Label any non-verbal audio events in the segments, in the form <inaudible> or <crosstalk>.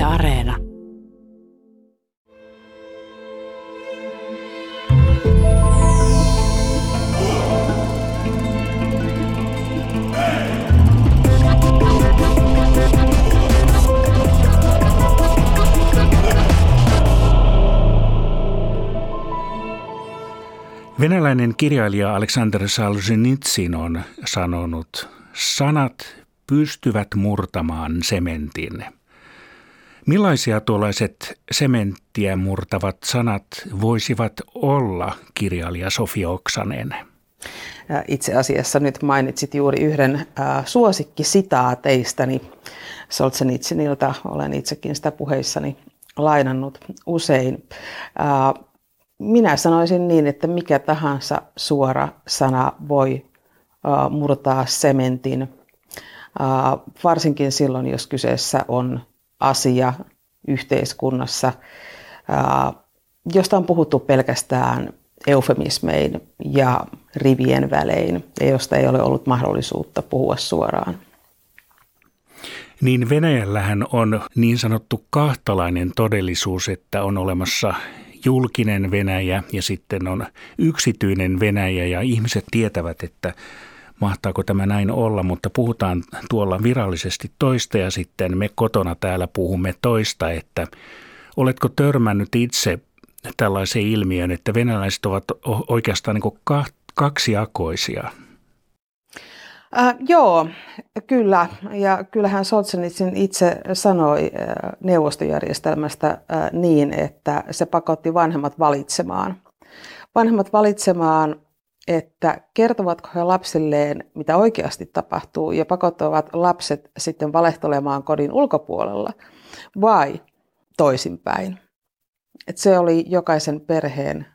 Yle Areena. Venäläinen kirjailija Aleksander Solzhenitsyn on sanonut, sanat pystyvät murtamaan sementin. Millaisia tuollaiset sementtiä murtavat sanat voisivat olla, kirjailija Sofia Oksanen? Itse asiassa nyt mainitsit juuri yhden suosikkisitaateistani Solzhenitsynilta. Olen itsekin sitä puheissani lainannut usein. Minä sanoisin niin, että mikä tahansa suora sana voi murtaa sementin, varsinkin silloin, jos kyseessä on asia yhteiskunnassa, josta on puhuttu pelkästään eufemismein ja rivien välein ja josta ei ole ollut mahdollisuutta puhua suoraan. Niin Venäjällähän on niin sanottu kahtalainen todellisuus, että on olemassa julkinen Venäjä ja sitten on yksityinen Venäjä ja ihmiset tietävät, että mahtaako tämä näin olla, mutta puhutaan tuolla virallisesti toista ja sitten me kotona täällä puhumme toista, että oletko törmännyt itse tällaiseen ilmiön, että venäläiset ovat oikeastaan niin kaksijakoisia? Äh, joo, kyllä. Ja kyllähän Solzhenitsyn itse sanoi äh, neuvostojärjestelmästä äh, niin, että se pakotti vanhemmat valitsemaan. Vanhemmat valitsemaan, että kertovatko he lapsilleen, mitä oikeasti tapahtuu, ja pakottavat lapset sitten valehtelemaan kodin ulkopuolella, vai toisinpäin. Et se oli jokaisen perheen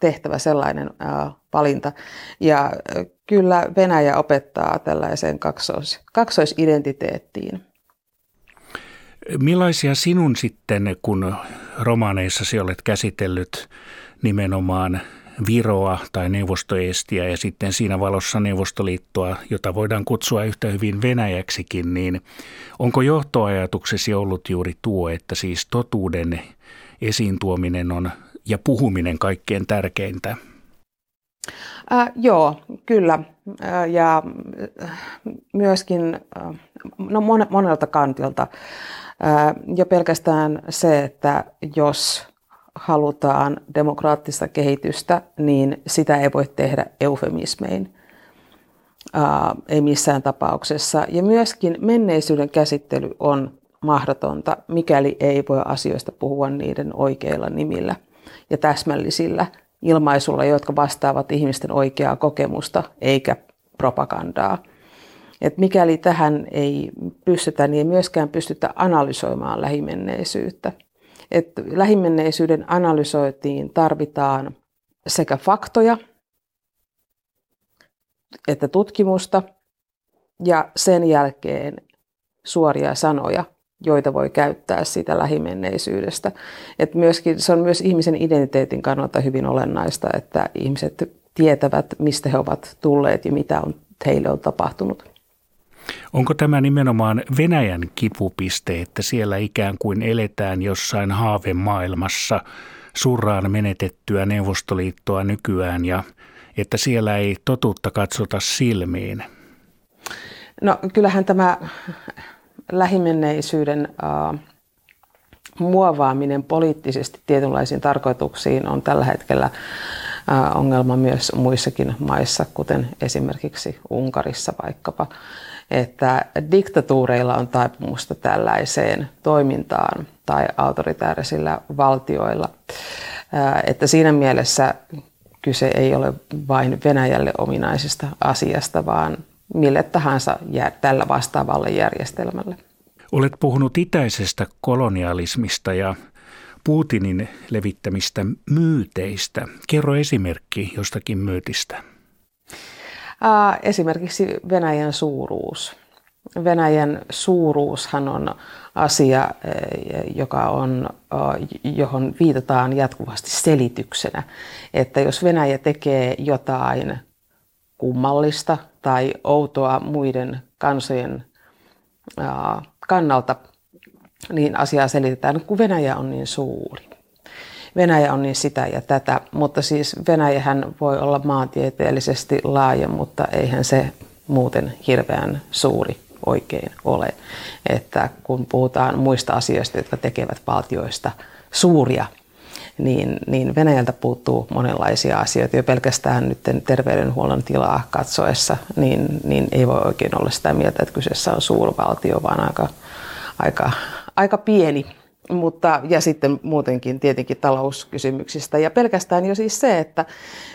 tehtävä sellainen äh, valinta. Ja äh, kyllä Venäjä opettaa tällaiseen kaksois, kaksoisidentiteettiin. Millaisia sinun sitten, kun romaaneissasi olet käsitellyt nimenomaan Viroa tai Neuvostoestiä ja sitten siinä valossa Neuvostoliittoa, jota voidaan kutsua yhtä hyvin Venäjäksikin, niin onko johtoajatuksesi ollut juuri tuo, että siis totuuden esiin tuominen on ja puhuminen kaikkein tärkeintä? Äh, joo, kyllä. Äh, ja äh, myöskin äh, no mon, monelta kantilta. Äh, jo pelkästään se, että jos halutaan demokraattista kehitystä, niin sitä ei voi tehdä eufemismein. Äh, ei missään tapauksessa. Ja myöskin menneisyyden käsittely on mahdotonta, mikäli ei voi asioista puhua niiden oikeilla nimillä ja täsmällisillä ilmaisulla, jotka vastaavat ihmisten oikeaa kokemusta eikä propagandaa. Et mikäli tähän ei pystytä, niin ei myöskään pystytä analysoimaan lähimenneisyyttä. Et lähimenneisyyden analysointiin tarvitaan sekä faktoja että tutkimusta ja sen jälkeen suoria sanoja – joita voi käyttää siitä lähimenneisyydestä. Et myöskin, se on myös ihmisen identiteetin kannalta hyvin olennaista, että ihmiset tietävät, mistä he ovat tulleet ja mitä on heille on tapahtunut. Onko tämä nimenomaan Venäjän kipupiste, että siellä ikään kuin eletään jossain haavemaailmassa surraan menetettyä Neuvostoliittoa nykyään ja että siellä ei totuutta katsota silmiin? No kyllähän tämä lähimenneisyyden äh, muovaaminen poliittisesti tietynlaisiin tarkoituksiin on tällä hetkellä ongelma myös muissakin maissa, kuten esimerkiksi Unkarissa vaikkapa. Että diktatuureilla on taipumusta tällaiseen toimintaan tai autoritäärisillä valtioilla. Että siinä mielessä kyse ei ole vain Venäjälle ominaisesta asiasta, vaan mille tahansa tällä vastaavalle järjestelmälle. Olet puhunut itäisestä kolonialismista ja Putinin levittämistä myyteistä. Kerro esimerkki jostakin myytistä. Esimerkiksi Venäjän suuruus. Venäjän suuruushan on asia, e, joka on, johon viitataan jatkuvasti selityksenä. Että jos Venäjä tekee jotain kummallista tai outoa muiden kansojen kannalta, niin asiaa selitetään, kun Venäjä on niin suuri. Venäjä on niin sitä ja tätä, mutta siis Venäjähän voi olla maantieteellisesti laaja, mutta eihän se muuten hirveän suuri oikein ole. Että kun puhutaan muista asioista, jotka tekevät valtioista suuria, niin, niin Venäjältä puuttuu monenlaisia asioita. Jo pelkästään nyt terveydenhuollon tilaa katsoessa, niin, niin ei voi oikein olla sitä mieltä, että kyseessä on suurvaltio, vaan aika, aika, aika pieni. Mutta, ja sitten muutenkin tietenkin talouskysymyksistä. Ja pelkästään jo siis se, että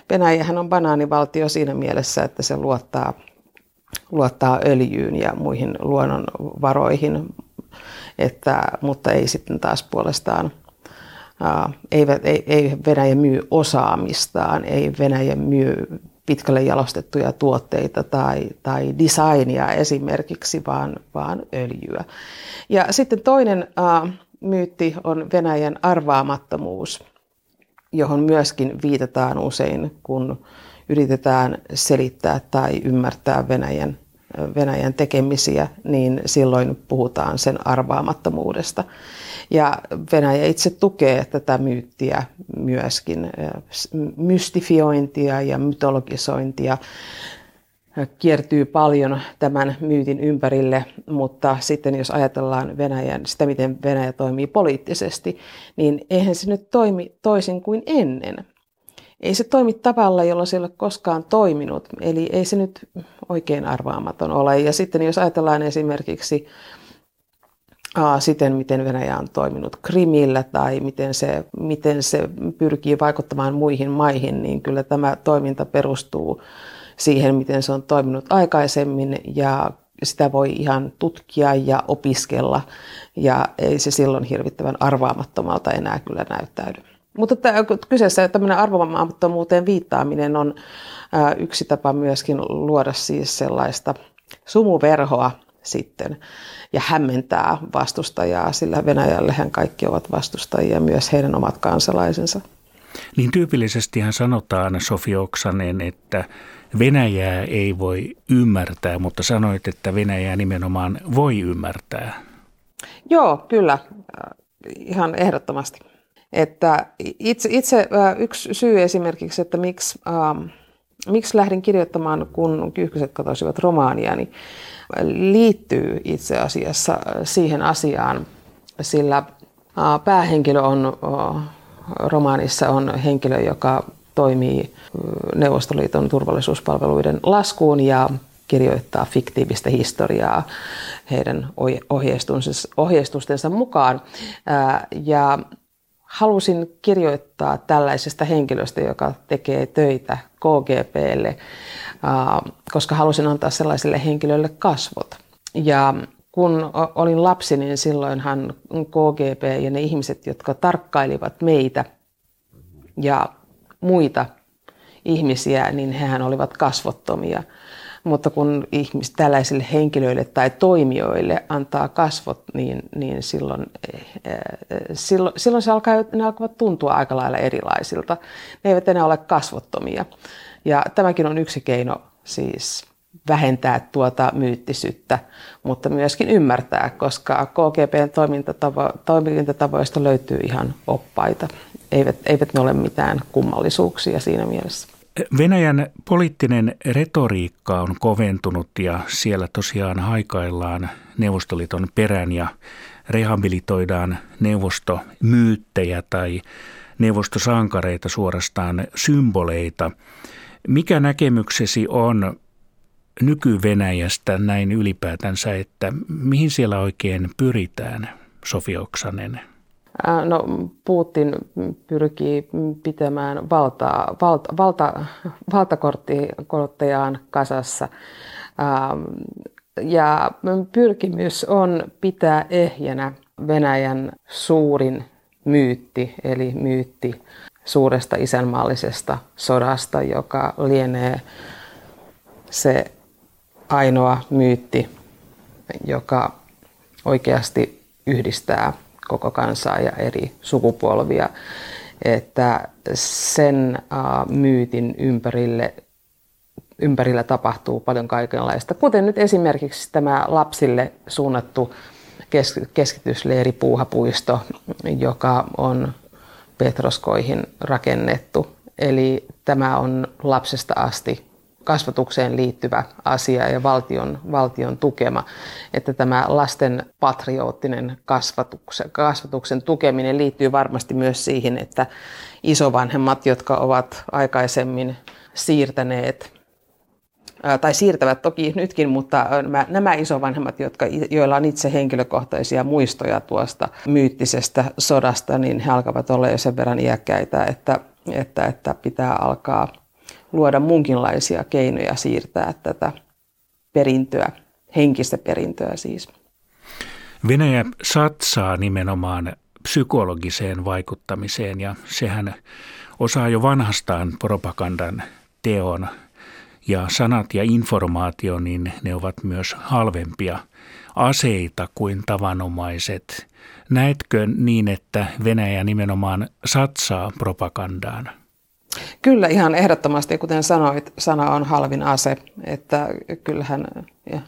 Venäjähän on banaanivaltio siinä mielessä, että se luottaa, luottaa öljyyn ja muihin luonnonvaroihin, että, mutta ei sitten taas puolestaan – ei, ei, ei Venäjä myy osaamistaan, ei Venäjä myy pitkälle jalostettuja tuotteita tai, tai designia esimerkiksi, vaan, vaan öljyä. Ja sitten toinen uh, myytti on Venäjän arvaamattomuus, johon myöskin viitataan usein, kun yritetään selittää tai ymmärtää Venäjän, Venäjän tekemisiä, niin silloin puhutaan sen arvaamattomuudesta. Ja Venäjä itse tukee tätä myyttiä myöskin, mystifiointia ja mytologisointia kiertyy paljon tämän myytin ympärille, mutta sitten jos ajatellaan Venäjän, sitä miten Venäjä toimii poliittisesti, niin eihän se nyt toimi toisin kuin ennen. Ei se toimi tavalla, jolla se ei ole koskaan toiminut, eli ei se nyt oikein arvaamaton ole. Ja sitten jos ajatellaan esimerkiksi siten, miten Venäjä on toiminut Krimillä tai miten se, miten se pyrkii vaikuttamaan muihin maihin, niin kyllä tämä toiminta perustuu siihen, miten se on toiminut aikaisemmin ja sitä voi ihan tutkia ja opiskella ja ei se silloin hirvittävän arvaamattomalta enää kyllä näyttäydy. Mutta kyseessä tämmöinen arvaamattomuuteen viittaaminen on yksi tapa myöskin luoda siis sellaista sumuverhoa sitten ja hämmentää vastustajaa, sillä Venäjällehän kaikki ovat vastustajia, myös heidän omat kansalaisensa. Niin tyypillisestihän sanotaan, Sofi Oksanen, että Venäjää ei voi ymmärtää, mutta sanoit, että Venäjää nimenomaan voi ymmärtää. Joo, kyllä, ihan ehdottomasti. Että itse, itse yksi syy esimerkiksi, että miksi, ähm, miksi lähdin kirjoittamaan, kun kyyhkyset katosivat romaania, niin liittyy itse asiassa siihen asiaan, sillä päähenkilö on romaanissa on henkilö, joka toimii Neuvostoliiton turvallisuuspalveluiden laskuun ja kirjoittaa fiktiivistä historiaa heidän ohjeistustensa mukaan. Ja halusin kirjoittaa tällaisesta henkilöstä, joka tekee töitä KGPlle, koska halusin antaa sellaiselle henkilölle kasvot. Ja kun olin lapsi, niin silloinhan KGP ja ne ihmiset, jotka tarkkailivat meitä ja muita ihmisiä, niin hehän olivat kasvottomia. Mutta kun ihmis, tällaisille henkilöille tai toimijoille antaa kasvot, niin, niin silloin, äh, silloin, silloin se alkaa, ne alkavat tuntua aika lailla erilaisilta. Ne eivät enää ole kasvottomia. Ja tämäkin on yksi keino siis vähentää tuota myyttisyyttä, mutta myöskin ymmärtää, koska KGPn toimintatavo- toimintatavoista löytyy ihan oppaita. Eivät, eivät ne ole mitään kummallisuuksia siinä mielessä. Venäjän poliittinen retoriikka on koventunut ja siellä tosiaan haikaillaan Neuvostoliiton perään ja rehabilitoidaan neuvostomyyttejä tai neuvostosankareita suorastaan symboleita. Mikä näkemyksesi on nyky-Venäjästä näin ylipäätänsä, että mihin siellä oikein pyritään, Sofi Oksanen? No, Putin pyrkii pitämään valtaa, valta, valta, valtakorttejaan kasassa. Ja pyrkimys on pitää ehjänä Venäjän suurin myytti, eli myytti suuresta isänmaallisesta sodasta, joka lienee se ainoa myytti, joka oikeasti yhdistää koko kansaa ja eri sukupolvia, että sen myytin ympärille, ympärillä tapahtuu paljon kaikenlaista, kuten nyt esimerkiksi tämä lapsille suunnattu keskitysleiri Puuhapuisto, joka on Petroskoihin rakennettu. Eli tämä on lapsesta asti kasvatukseen liittyvä asia ja valtion, valtion tukema, että tämä lasten patriottinen kasvatuksen, kasvatuksen tukeminen liittyy varmasti myös siihen, että isovanhemmat, jotka ovat aikaisemmin siirtäneet tai siirtävät toki nytkin, mutta nämä, isovanhemmat, jotka, joilla on itse henkilökohtaisia muistoja tuosta myyttisestä sodasta, niin he alkavat olla jo sen verran iäkkäitä, että, että, että pitää alkaa luoda munkinlaisia keinoja siirtää tätä perintöä, henkistä perintöä siis. Venäjä satsaa nimenomaan psykologiseen vaikuttamiseen ja sehän osaa jo vanhastaan propagandan teon ja sanat ja informaatio, niin ne ovat myös halvempia aseita kuin tavanomaiset. Näetkö niin, että Venäjä nimenomaan satsaa propagandaan? Kyllä ihan ehdottomasti, kuten sanoit, sana on halvin ase, että kyllähän ja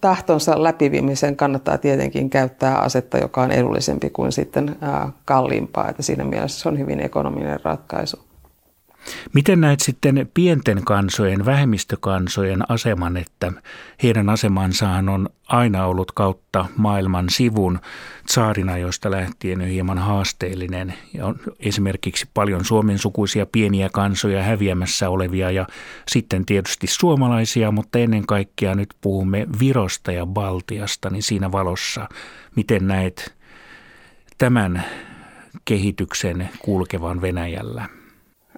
tahtonsa läpiviimisen kannattaa tietenkin käyttää asetta, joka on edullisempi kuin sitten kalliimpaa, että siinä mielessä se on hyvin ekonominen ratkaisu. Miten näet sitten pienten kansojen, vähemmistökansojen aseman, että heidän asemansahan on aina ollut kautta maailman sivun saarina, joista lähtien hieman haasteellinen. Ja on esimerkiksi paljon suomen sukuisia pieniä kansoja häviämässä olevia ja sitten tietysti suomalaisia, mutta ennen kaikkea nyt puhumme Virosta ja Baltiasta, niin siinä valossa miten näet tämän kehityksen kulkevan Venäjällä?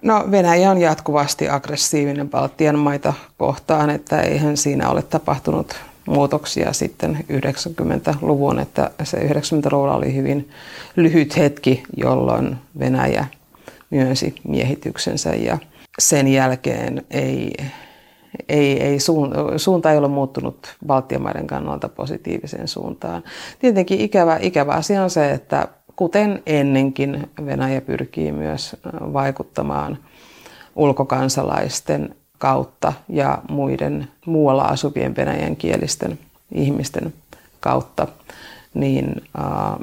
No Venäjä on jatkuvasti aggressiivinen Baltian maita kohtaan, että eihän siinä ole tapahtunut muutoksia sitten 90-luvun, että se 90-luvulla oli hyvin lyhyt hetki, jolloin Venäjä myönsi miehityksensä ja sen jälkeen ei, ei, ei suunta ei ole muuttunut Baltian maiden kannalta positiiviseen suuntaan. Tietenkin ikävä, ikävä asia on se, että kuten ennenkin Venäjä pyrkii myös vaikuttamaan ulkokansalaisten kautta ja muiden muualla asuvien venäjän kielisten ihmisten kautta, niin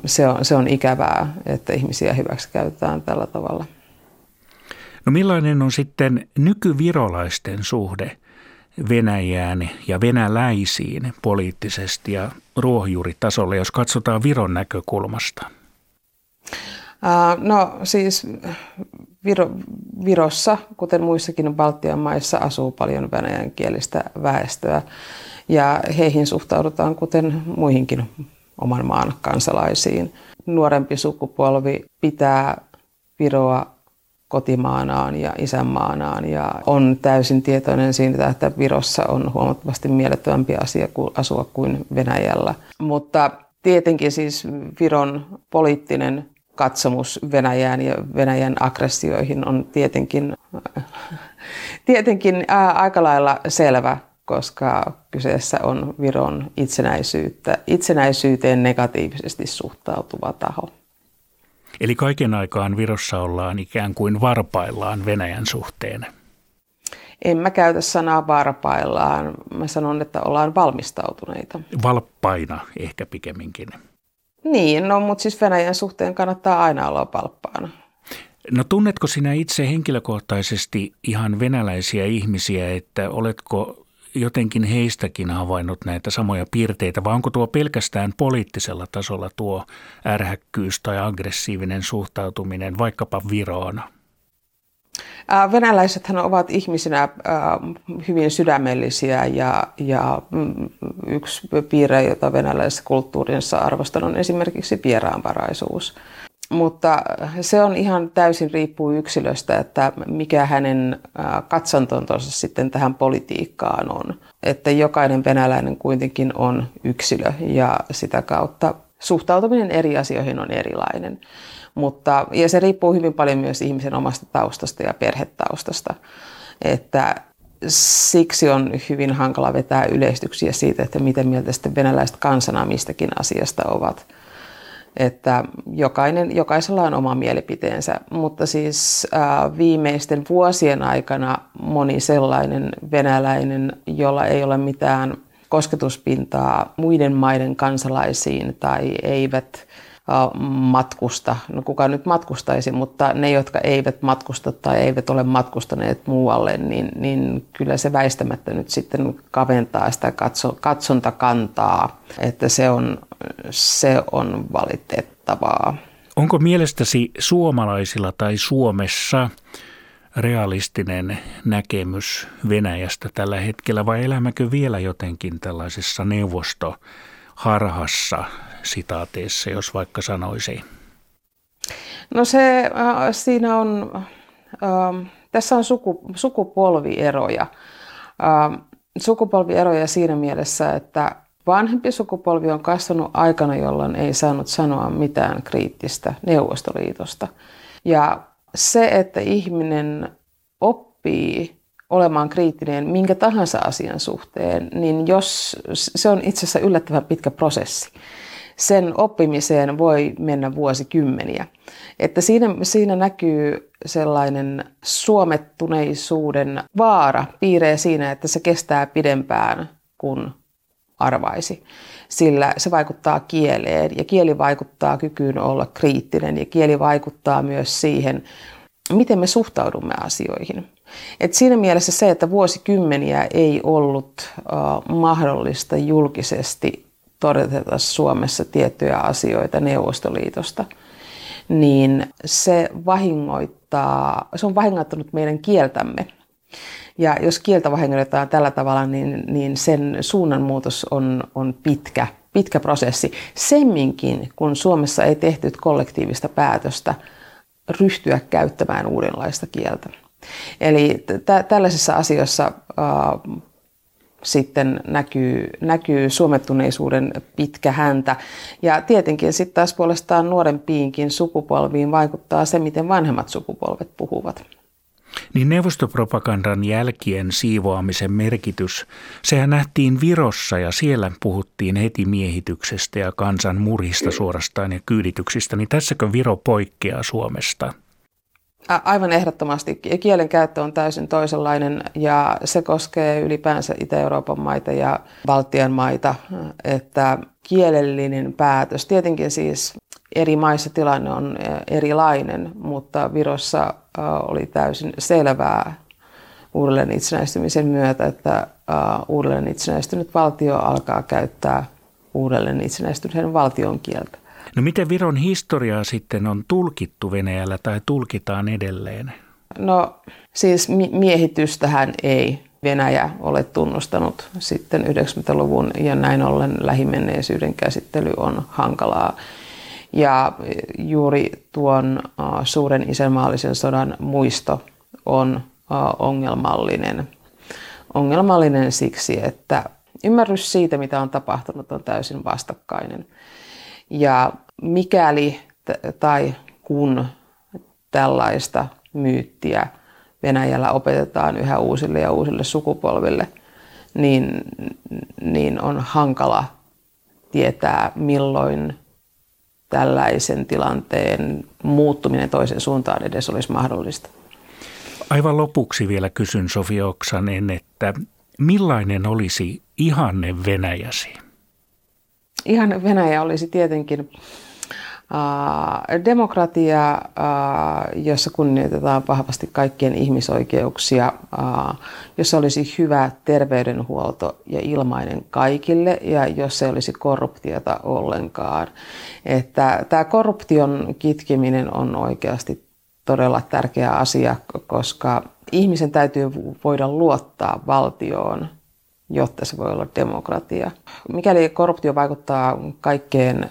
se on, se on ikävää, että ihmisiä hyväksikäytetään tällä tavalla. No millainen on sitten nykyvirolaisten suhde Venäjään ja venäläisiin poliittisesti ja ruohonjuuritasolla, jos katsotaan Viron näkökulmasta? No siis Viro, Virossa, kuten muissakin Baltian maissa, asuu paljon venäjänkielistä väestöä ja heihin suhtaudutaan kuten muihinkin oman maan kansalaisiin. Nuorempi sukupolvi pitää Viroa kotimaanaan ja isänmaanaan ja on täysin tietoinen siitä, että Virossa on huomattavasti mielettömämpi asia asua kuin Venäjällä. Mutta tietenkin siis Viron poliittinen katsomus Venäjään ja Venäjän aggressioihin on tietenkin, <laughs> tietenkin aika lailla selvä, koska kyseessä on Viron itsenäisyyttä, itsenäisyyteen negatiivisesti suhtautuva taho. Eli kaiken aikaan Virossa ollaan ikään kuin varpaillaan Venäjän suhteen. En mä käytä sanaa varpaillaan. Mä sanon, että ollaan valmistautuneita. Valppaina ehkä pikemminkin. Niin, no mutta siis Venäjän suhteen kannattaa aina olla palppaana. No tunnetko sinä itse henkilökohtaisesti ihan venäläisiä ihmisiä, että oletko jotenkin heistäkin havainnut näitä samoja piirteitä, vai onko tuo pelkästään poliittisella tasolla tuo ärhäkkyys tai aggressiivinen suhtautuminen vaikkapa Viroon? Venäläisethän ovat ihmisinä hyvin sydämellisiä ja, ja mm, yksi piirre, jota venäläisessä kulttuurissa arvostan, on esimerkiksi vieraanvaraisuus. Mutta se on ihan täysin riippuu yksilöstä, että mikä hänen katsontonsa sitten tähän politiikkaan on. Että jokainen venäläinen kuitenkin on yksilö ja sitä kautta suhtautuminen eri asioihin on erilainen. Mutta, ja se riippuu hyvin paljon myös ihmisen omasta taustasta ja perhetaustasta. Että siksi on hyvin hankala vetää yleistyksiä siitä, että miten mieltä sitten venäläiset kansana mistäkin asiasta ovat. Että jokainen, jokaisella on oma mielipiteensä, mutta siis äh, viimeisten vuosien aikana moni sellainen venäläinen, jolla ei ole mitään kosketuspintaa muiden maiden kansalaisiin tai eivät matkusta. No kuka nyt matkustaisi, mutta ne, jotka eivät matkusta tai eivät ole matkustaneet muualle, niin, niin kyllä se väistämättä nyt sitten kaventaa sitä katso, katsontakantaa, että se on, se on valitettavaa. Onko mielestäsi suomalaisilla tai Suomessa realistinen näkemys Venäjästä tällä hetkellä vai elämäkö vielä jotenkin tällaisessa neuvostoharhassa sitaateissa, jos vaikka sanoisi? No se, äh, siinä on, äh, tässä on suku, sukupolvieroja. Äh, sukupolvieroja siinä mielessä, että vanhempi sukupolvi on kasvanut aikana, jolloin ei saanut sanoa mitään kriittistä Neuvostoliitosta. Ja se, että ihminen oppii olemaan kriittinen minkä tahansa asian suhteen, niin jos se on itse asiassa yllättävän pitkä prosessi sen oppimiseen voi mennä vuosikymmeniä. Että siinä, siinä näkyy sellainen suomettuneisuuden vaara piiree siinä, että se kestää pidempään kuin arvaisi. Sillä se vaikuttaa kieleen ja kieli vaikuttaa kykyyn olla kriittinen ja kieli vaikuttaa myös siihen, miten me suhtaudumme asioihin. Et siinä mielessä se, että vuosikymmeniä ei ollut uh, mahdollista julkisesti todeta Suomessa tiettyjä asioita Neuvostoliitosta, niin se vahingoittaa, se on vahingoittanut meidän kieltämme. Ja jos kieltä vahingoitetaan tällä tavalla, niin, niin sen suunnanmuutos on, on pitkä, pitkä prosessi. Semminkin, kun Suomessa ei tehty kollektiivista päätöstä ryhtyä käyttämään uudenlaista kieltä. Eli t- tällaisessa asiassa äh, sitten näkyy, näkyy suomettuneisuuden pitkä häntä. Ja tietenkin sitten taas puolestaan nuorempiinkin sukupolviin vaikuttaa se, miten vanhemmat sukupolvet puhuvat. Niin neuvostopropagandan jälkien siivoamisen merkitys, sehän nähtiin Virossa ja siellä puhuttiin heti miehityksestä ja kansan murhista suorastaan ja kyydityksistä, niin tässäkö Viro poikkeaa Suomesta? Aivan ehdottomasti. Kielen käyttö on täysin toisenlainen ja se koskee ylipäänsä Itä-Euroopan maita ja Baltian maita, että kielellinen päätös, tietenkin siis eri maissa tilanne on erilainen, mutta Virossa oli täysin selvää uudelleen itsenäistymisen myötä, että uudelleen itsenäistynyt valtio alkaa käyttää uudelleen itsenäistyneen valtion kieltä. No miten Viron historiaa sitten on tulkittu Venäjällä tai tulkitaan edelleen? No siis miehitystähän ei Venäjä ole tunnustanut sitten 90-luvun ja näin ollen lähimenneisyyden käsittely on hankalaa. Ja juuri tuon suuren isänmaallisen sodan muisto on ongelmallinen. Ongelmallinen siksi, että ymmärrys siitä, mitä on tapahtunut, on täysin vastakkainen. Ja mikäli tai kun tällaista myyttiä Venäjällä opetetaan yhä uusille ja uusille sukupolville, niin, niin on hankala tietää, milloin tällaisen tilanteen muuttuminen toisen suuntaan edes olisi mahdollista. Aivan lopuksi vielä kysyn Sofi Oksanen, että millainen olisi ihanne Venäjäsi? Ihan Venäjä olisi tietenkin demokratia, jossa kunnioitetaan vahvasti kaikkien ihmisoikeuksia, jossa olisi hyvä terveydenhuolto ja ilmainen kaikille ja jos ei olisi korruptiota ollenkaan. Että tämä korruption kitkeminen on oikeasti todella tärkeä asia, koska ihmisen täytyy voida luottaa valtioon jotta se voi olla demokratia. Mikäli korruptio vaikuttaa kaikkeen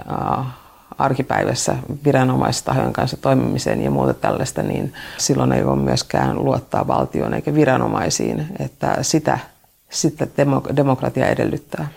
arkipäivässä viranomaistahojen kanssa toimimiseen ja muuta tällaista, niin silloin ei voi myöskään luottaa valtioon eikä viranomaisiin, että sitä, sitä demokratia edellyttää.